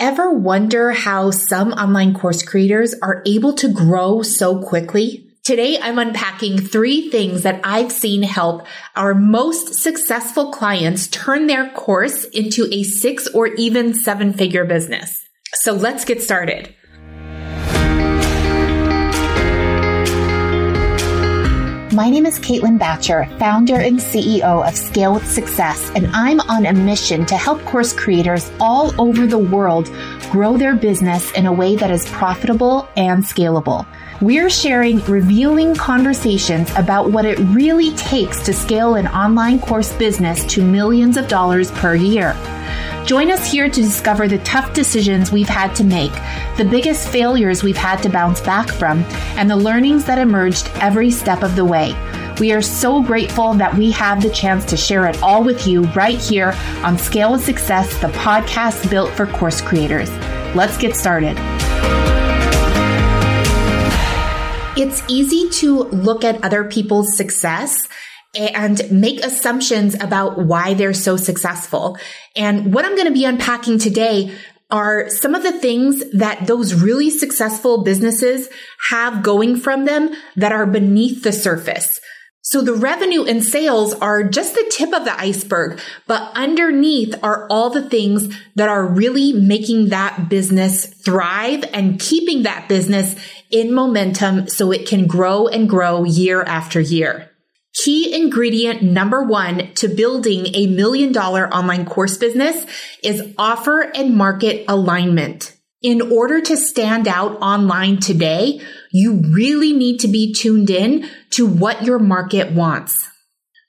Ever wonder how some online course creators are able to grow so quickly? Today, I'm unpacking three things that I've seen help our most successful clients turn their course into a six or even seven figure business. So let's get started. My name is Caitlin Bacher, founder and CEO of Scale with Success, and I'm on a mission to help course creators all over the world grow their business in a way that is profitable and scalable. We're sharing revealing conversations about what it really takes to scale an online course business to millions of dollars per year. Join us here to discover the tough decisions we've had to make, the biggest failures we've had to bounce back from, and the learnings that emerged every step of the way. We are so grateful that we have the chance to share it all with you right here on Scale of Success, the podcast built for course creators. Let's get started. It's easy to look at other people's success and make assumptions about why they're so successful. And what I'm going to be unpacking today are some of the things that those really successful businesses have going from them that are beneath the surface. So the revenue and sales are just the tip of the iceberg, but underneath are all the things that are really making that business thrive and keeping that business in momentum so it can grow and grow year after year. Key ingredient number one to building a million dollar online course business is offer and market alignment. In order to stand out online today, you really need to be tuned in to what your market wants.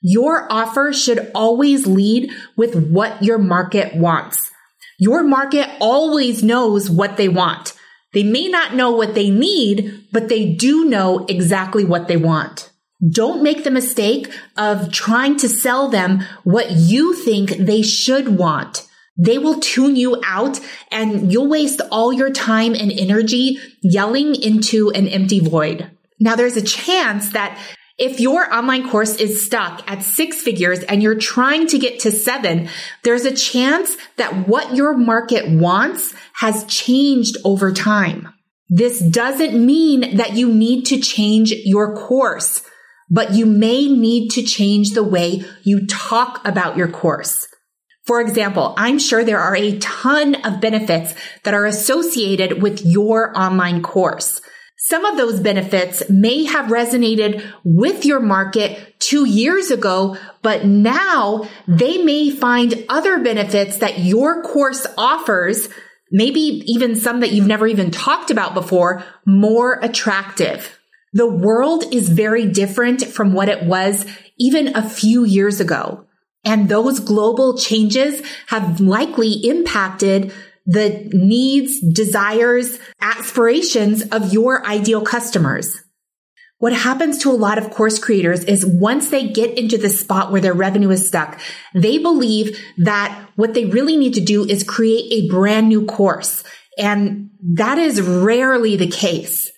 Your offer should always lead with what your market wants. Your market always knows what they want. They may not know what they need, but they do know exactly what they want. Don't make the mistake of trying to sell them what you think they should want. They will tune you out and you'll waste all your time and energy yelling into an empty void. Now there's a chance that if your online course is stuck at six figures and you're trying to get to seven, there's a chance that what your market wants has changed over time. This doesn't mean that you need to change your course but you may need to change the way you talk about your course. For example, I'm sure there are a ton of benefits that are associated with your online course. Some of those benefits may have resonated with your market two years ago, but now they may find other benefits that your course offers, maybe even some that you've never even talked about before, more attractive. The world is very different from what it was even a few years ago. And those global changes have likely impacted the needs, desires, aspirations of your ideal customers. What happens to a lot of course creators is once they get into the spot where their revenue is stuck, they believe that what they really need to do is create a brand new course. And that is rarely the case.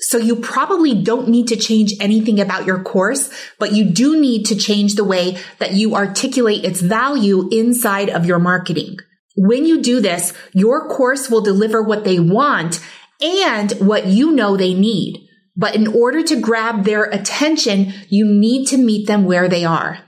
So you probably don't need to change anything about your course, but you do need to change the way that you articulate its value inside of your marketing. When you do this, your course will deliver what they want and what you know they need. But in order to grab their attention, you need to meet them where they are.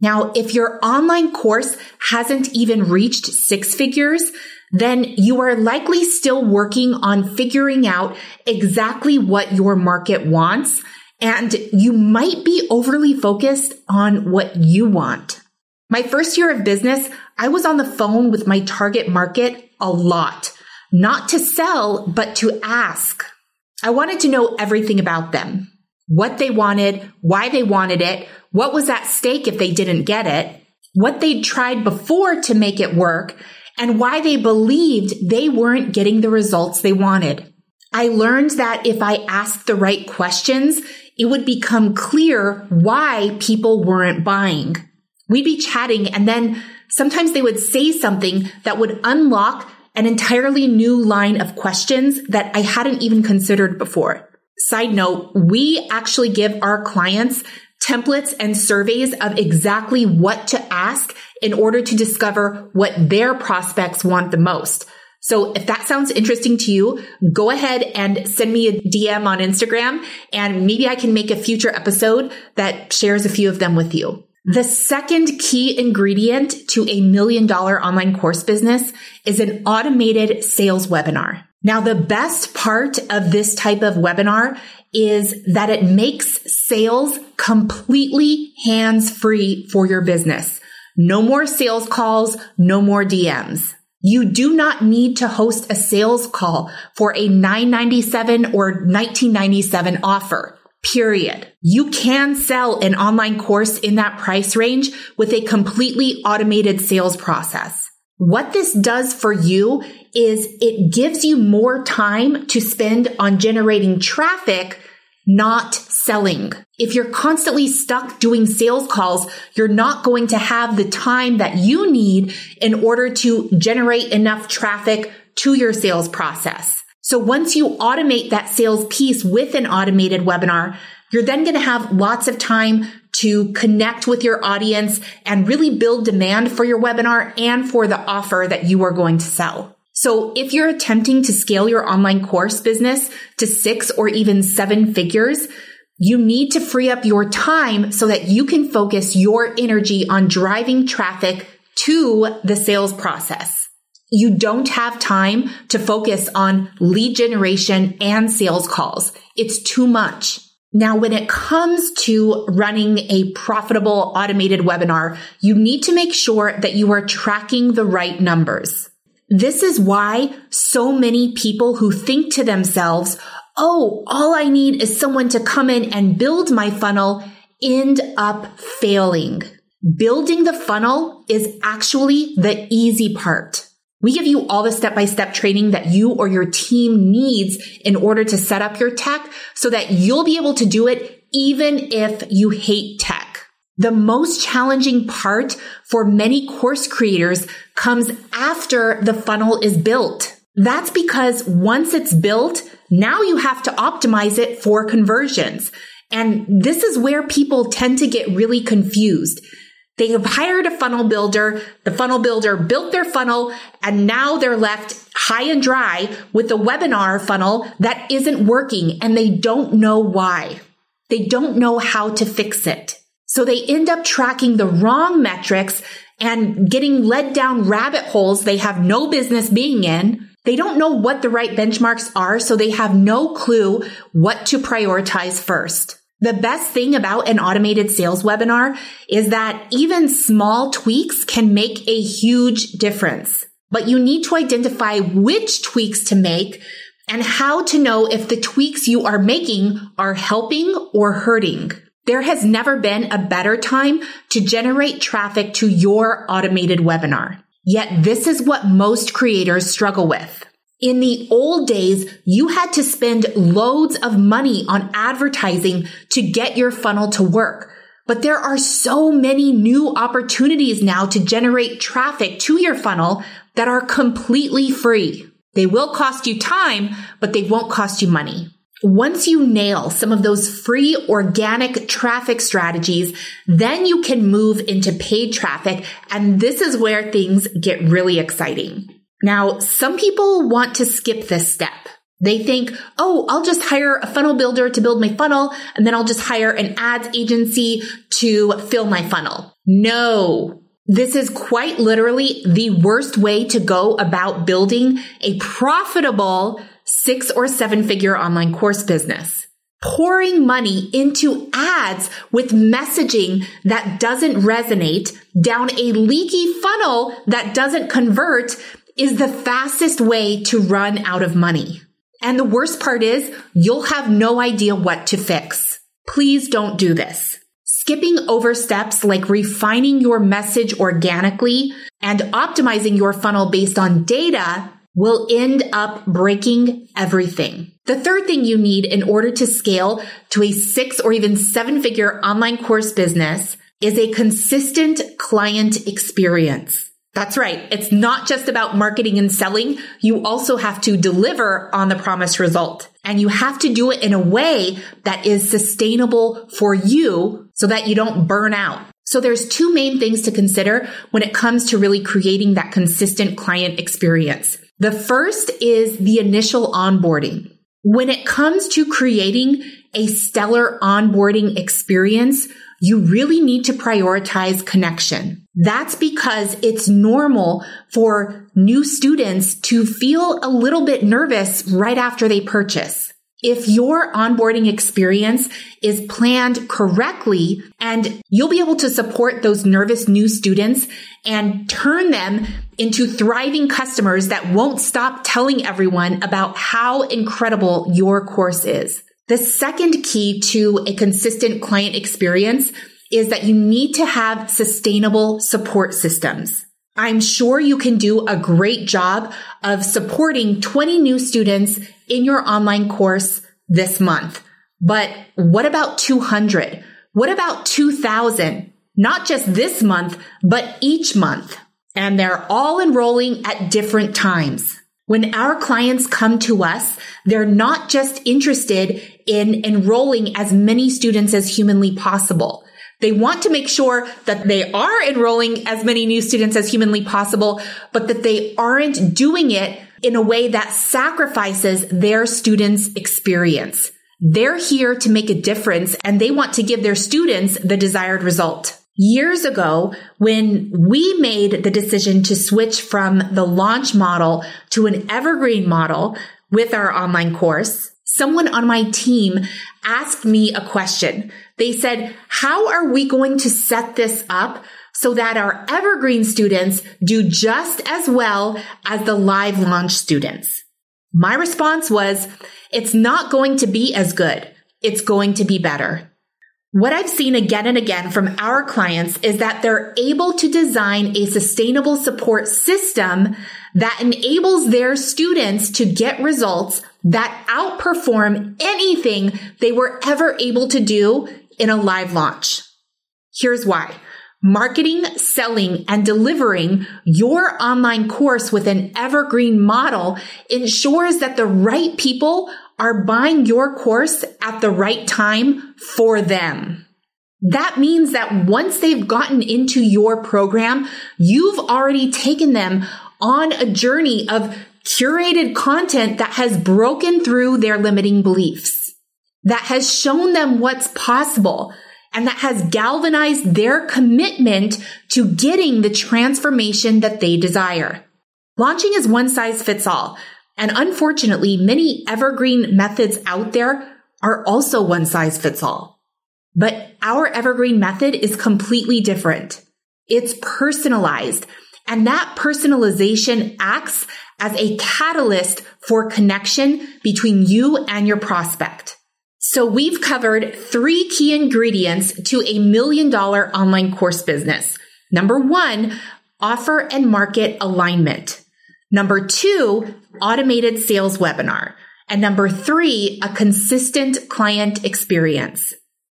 Now, if your online course hasn't even reached six figures, then you are likely still working on figuring out exactly what your market wants. And you might be overly focused on what you want. My first year of business, I was on the phone with my target market a lot, not to sell, but to ask. I wanted to know everything about them, what they wanted, why they wanted it, what was at stake if they didn't get it, what they'd tried before to make it work, and why they believed they weren't getting the results they wanted. I learned that if I asked the right questions, it would become clear why people weren't buying. We'd be chatting and then sometimes they would say something that would unlock an entirely new line of questions that I hadn't even considered before. Side note, we actually give our clients templates and surveys of exactly what to ask in order to discover what their prospects want the most. So if that sounds interesting to you, go ahead and send me a DM on Instagram and maybe I can make a future episode that shares a few of them with you. The second key ingredient to a million dollar online course business is an automated sales webinar. Now, the best part of this type of webinar is that it makes sales completely hands free for your business. No more sales calls, no more DMs. You do not need to host a sales call for a 997 or 1997 offer. Period. You can sell an online course in that price range with a completely automated sales process. What this does for you is it gives you more time to spend on generating traffic, not selling. If you're constantly stuck doing sales calls, you're not going to have the time that you need in order to generate enough traffic to your sales process. So once you automate that sales piece with an automated webinar, you're then going to have lots of time to connect with your audience and really build demand for your webinar and for the offer that you are going to sell. So if you're attempting to scale your online course business to six or even seven figures, you need to free up your time so that you can focus your energy on driving traffic to the sales process. You don't have time to focus on lead generation and sales calls. It's too much. Now, when it comes to running a profitable automated webinar, you need to make sure that you are tracking the right numbers. This is why so many people who think to themselves, oh, all I need is someone to come in and build my funnel end up failing. Building the funnel is actually the easy part. We give you all the step by step training that you or your team needs in order to set up your tech so that you'll be able to do it even if you hate tech. The most challenging part for many course creators comes after the funnel is built. That's because once it's built, now you have to optimize it for conversions. And this is where people tend to get really confused. They have hired a funnel builder. The funnel builder built their funnel and now they're left high and dry with a webinar funnel that isn't working and they don't know why. They don't know how to fix it. So they end up tracking the wrong metrics and getting led down rabbit holes they have no business being in they don't know what the right benchmarks are, so they have no clue what to prioritize first. The best thing about an automated sales webinar is that even small tweaks can make a huge difference. But you need to identify which tweaks to make and how to know if the tweaks you are making are helping or hurting. There has never been a better time to generate traffic to your automated webinar. Yet this is what most creators struggle with. In the old days, you had to spend loads of money on advertising to get your funnel to work. But there are so many new opportunities now to generate traffic to your funnel that are completely free. They will cost you time, but they won't cost you money. Once you nail some of those free organic traffic strategies, then you can move into paid traffic. And this is where things get really exciting. Now, some people want to skip this step. They think, oh, I'll just hire a funnel builder to build my funnel, and then I'll just hire an ads agency to fill my funnel. No. This is quite literally the worst way to go about building a profitable six or seven figure online course business. Pouring money into ads with messaging that doesn't resonate down a leaky funnel that doesn't convert is the fastest way to run out of money. And the worst part is you'll have no idea what to fix. Please don't do this. Skipping over steps like refining your message organically and optimizing your funnel based on data will end up breaking everything. The third thing you need in order to scale to a six or even seven figure online course business is a consistent client experience. That's right. It's not just about marketing and selling. You also have to deliver on the promised result. And you have to do it in a way that is sustainable for you so that you don't burn out. So there's two main things to consider when it comes to really creating that consistent client experience. The first is the initial onboarding. When it comes to creating a stellar onboarding experience, you really need to prioritize connection. That's because it's normal for new students to feel a little bit nervous right after they purchase. If your onboarding experience is planned correctly and you'll be able to support those nervous new students and turn them into thriving customers that won't stop telling everyone about how incredible your course is. The second key to a consistent client experience is that you need to have sustainable support systems. I'm sure you can do a great job of supporting 20 new students in your online course this month. But what about 200? What about 2000? Not just this month, but each month. And they're all enrolling at different times. When our clients come to us, they're not just interested in enrolling as many students as humanly possible. They want to make sure that they are enrolling as many new students as humanly possible, but that they aren't doing it in a way that sacrifices their students' experience. They're here to make a difference and they want to give their students the desired result. Years ago, when we made the decision to switch from the launch model to an evergreen model with our online course, someone on my team asked me a question. They said, how are we going to set this up so that our evergreen students do just as well as the live launch students? My response was, it's not going to be as good. It's going to be better. What I've seen again and again from our clients is that they're able to design a sustainable support system that enables their students to get results that outperform anything they were ever able to do in a live launch. Here's why. Marketing, selling, and delivering your online course with an evergreen model ensures that the right people are buying your course at the right time for them. That means that once they've gotten into your program, you've already taken them on a journey of curated content that has broken through their limiting beliefs, that has shown them what's possible, and that has galvanized their commitment to getting the transformation that they desire. Launching is one size fits all. And unfortunately, many evergreen methods out there are also one size fits all. But our evergreen method is completely different. It's personalized and that personalization acts as a catalyst for connection between you and your prospect. So we've covered three key ingredients to a million dollar online course business. Number one, offer and market alignment. Number two, automated sales webinar. And number three, a consistent client experience.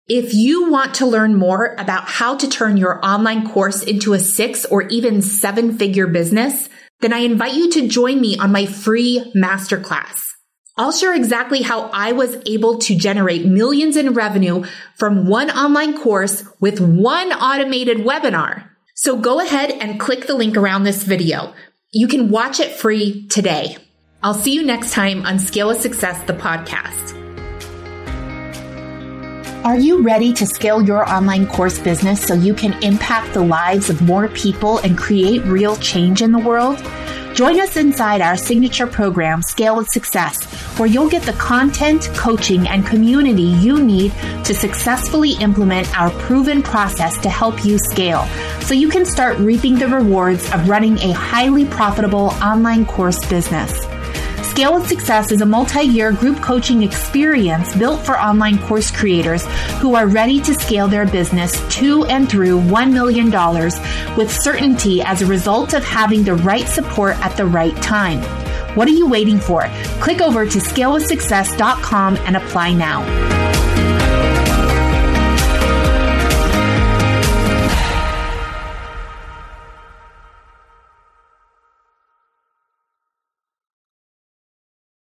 If you want to learn more about how to turn your online course into a six or even seven figure business, then I invite you to join me on my free masterclass. I'll share exactly how I was able to generate millions in revenue from one online course with one automated webinar. So go ahead and click the link around this video. You can watch it free today. I'll see you next time on Scale of Success, the podcast. Are you ready to scale your online course business so you can impact the lives of more people and create real change in the world? Join us inside our signature program, Scale with Success, where you'll get the content, coaching, and community you need to successfully implement our proven process to help you scale so you can start reaping the rewards of running a highly profitable online course business. Scale with Success is a multi-year group coaching experience built for online course creators who are ready to scale their business to and through $1 million with certainty as a result of having the right support at the right time. What are you waiting for? Click over to scalewithsuccess.com and apply now.